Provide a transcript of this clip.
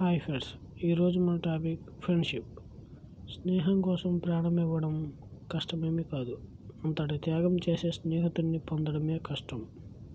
Hi friends ఈరోజు మన topic friendship. స్నేహం కోసం ప్రాణం ఇవ్వడం కష్టమేమీ కాదు. అంతటి త్యాగం చేసే స్నేహితుడిని పొందడమే కష్టం.